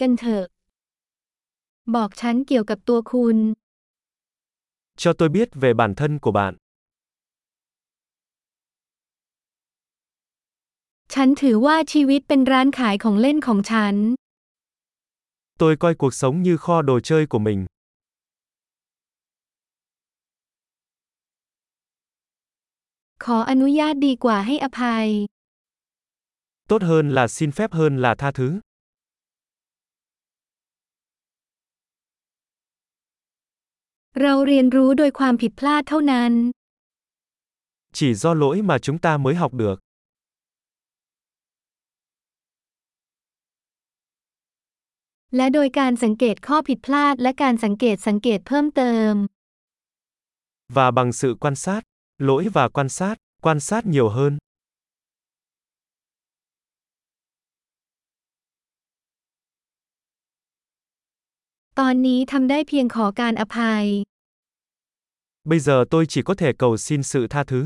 กันเถอะ บอกฉันเกี่ยวกับตัวคุณ Cho tôi biết về bản thân của bạn. ฉันถือว่าชีวิตเป็นร้านขายของเล่นของฉัน Tôi coi cuộc sống như kho đồ chơi của mình. ขออนุญาตดีกว่าให้อภัย Tốt hơn là xin phép hơn là tha thứ. เราเรียนรู้โดยความผิดพลาดเท่านั้น Chỉ do lỗi mà chúng ta mới học được. และโดยการสังเกตข้อผิดพลาดและการสังเกตสังเกตเพิ่มเติม Và bằng sự quan sát, lỗi và quan sát, quan sát nhiều hơn. ตอนนี้ทำได้เพียงขอการอภัย Bây giờ tôi chỉ có thể cầu xin sự tha thứ.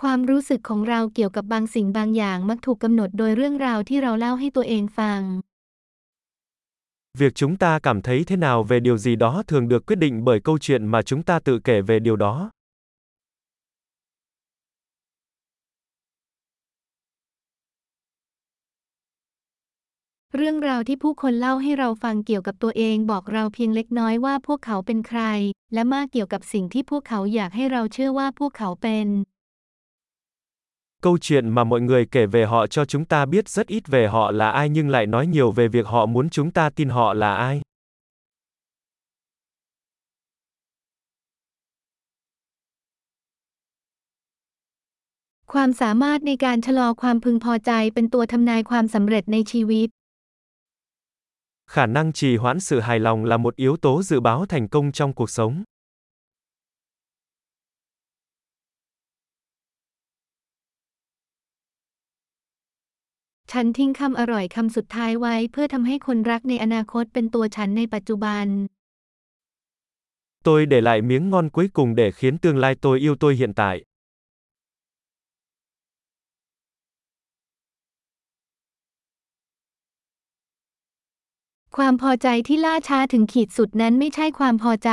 ความรู้สึกของเราเกี่ยวกับบางสิ่งบางอย่างมักถูกกำหนดโดยเรื่องราวที่เราเล่าให้ตัวเองฟัง Việc chúng ta cảm thấy thế nào về điều gì đó thường được quyết định bởi câu chuyện mà chúng ta tự kể về điều đó. เรื่องราวที่ผู้คนเล่าให้เราฟังเกี่ยวกับตัวเองบอกเราเพียงเล็กน้อยว่าพวกเขาเป็นใคร และมากเกี่ยวกับสิ่งที่พวกเขาอยากให้เราเชื่อว่าพวกเขาเป็น Câu chuyện mà mọi người kể về họ cho chúng ta biết rất ít về họ là ai nhưng lại nói nhiều về việc họ muốn chúng ta tin họ là ai. Khả năng trì hoãn sự hài lòng là một yếu tố dự báo thành công trong cuộc sống. ฉันทิ้งคำอร่อยคำสุดท้ายไว้เพื่อทำให้คนรักในอนาคตเป็นตัวฉันในปัจจุบัน Tôi để lại miếng ngon cuối cùng để khiến tương lai tôi yêu tôi hiện tại. ความพอใจที่ล่าช้าถึงขีดสุดนั้นไม่ใช่ความพอใจ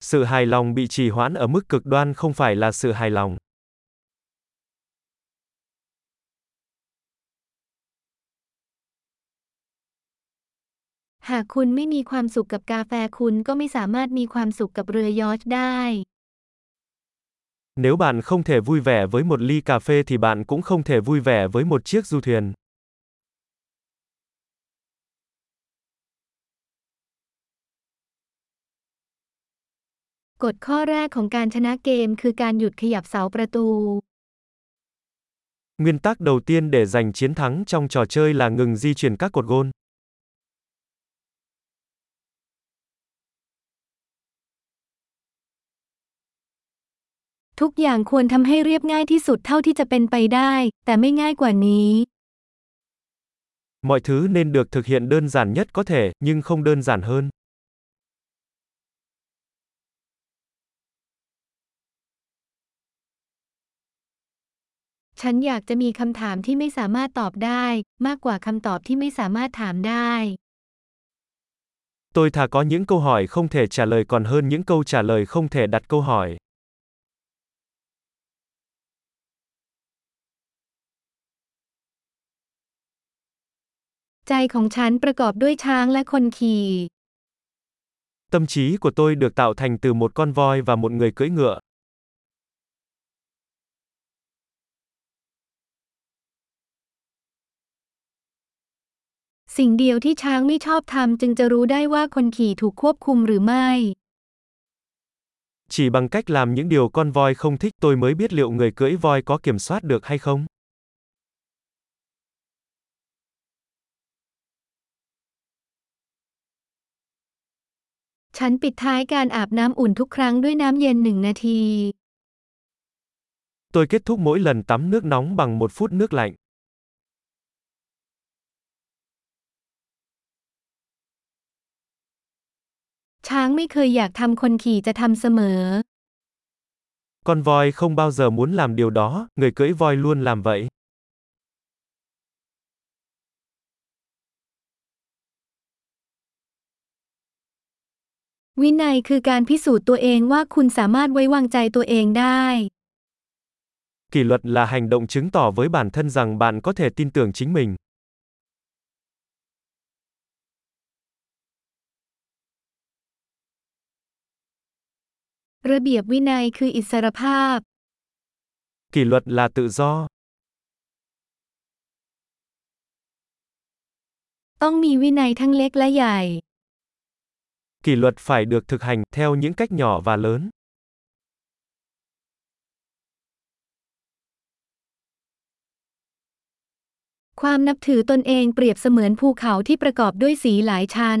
Sự hài lòng bị trì hoãn ở mức cực đoan không phải là sự hài lòng. หากคุณไม่มีความสุขกับกาแฟคุณก็ไม่สามารถมีความสุขกับเรือยอชต์ได้ Nếu bạn không thể vui vẻ với một ly cà phê thì bạn cũng không thể vui vẻ với một chiếc du thuyền. กฎข้อแรกของการชนะเกมคือการหยุดขยับเสาประตู Nguyên tắc đầu tiên để giành chiến thắng trong trò chơi là ngừng di chuyển các cột gôn. ทุกอย่างควรทำให้เรียบง่ายที่สุดเท่าที่จะเป็นไปได้ แต่ไม่ง่ายกว่านี้ Mọi thứ nên được thực hiện đơn giản nhất có thể, nhưng không đơn giản hơn. ฉันอยากจะมีคำถามที่ไม่สามารถตอบได้ มากกว่าคำตอบที่ไม่สามารถถามได้ Tôi thà có những câu hỏi không thể trả lời còn hơn những câu trả lời không thể đặt câu hỏi. ใจของฉันประกอบด้วยช้างและคนขี่ Tâm trí của tôi được tạo thành từ một con voi và một người cưỡi ngựa. สิ่งเดียวที่ช้างไม่ชอบทำจึงจะรู้ได้ว่าคนขี่ถูกควบคุมหรือไม่ Chỉ bằng cách làm những điều con voi không thích tôi mới biết liệu người cưỡi voi có kiểm soát được hay không. ฉันปิดท้ายการอาบน้ำอุ่นทุกครั้งด้วยน้ำเย็นหนึ่งนาที Tôi kết thúc mỗi lần tắm nước nóng bằng một phút nước lạnh. ช้างไม่เคยอยากทำคนขี่จะทำเสมอ Con voi không bao giờ muốn làm điều đó, người cưỡi voi luôn làm vậy. วินัยคือการพิสูจน์ตัวเองว่าคุณสามารถไว้วางใจตัวเองได้ Kỷ luật là hành động chứng tỏ với bản thân rằng bạn có thể tin tưởng chính mình. ระเบียบวินัยคืออิสรภาพ Kỷ luật là tự do. ต้องมีวินัยทั้งเล็กและใหญ่ Kỷ luật phải được thực hành theo những cách nhỏ và lớn. ความนับถือตนเองเปรียบเสมือนภูเขาที่ประกอบด้วยสีหลายชั้น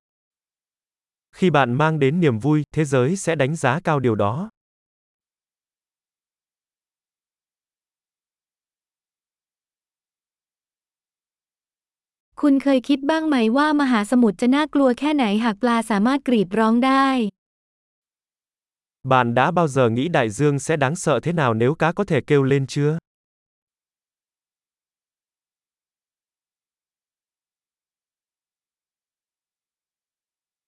Khi bạn mang đến niềm vui, thế giới sẽ đánh giá cao điều đó. Bạn đã bao giờ nghĩ đại dương sẽ đáng sợ thế nào nếu cá có thể kêu lên chưa?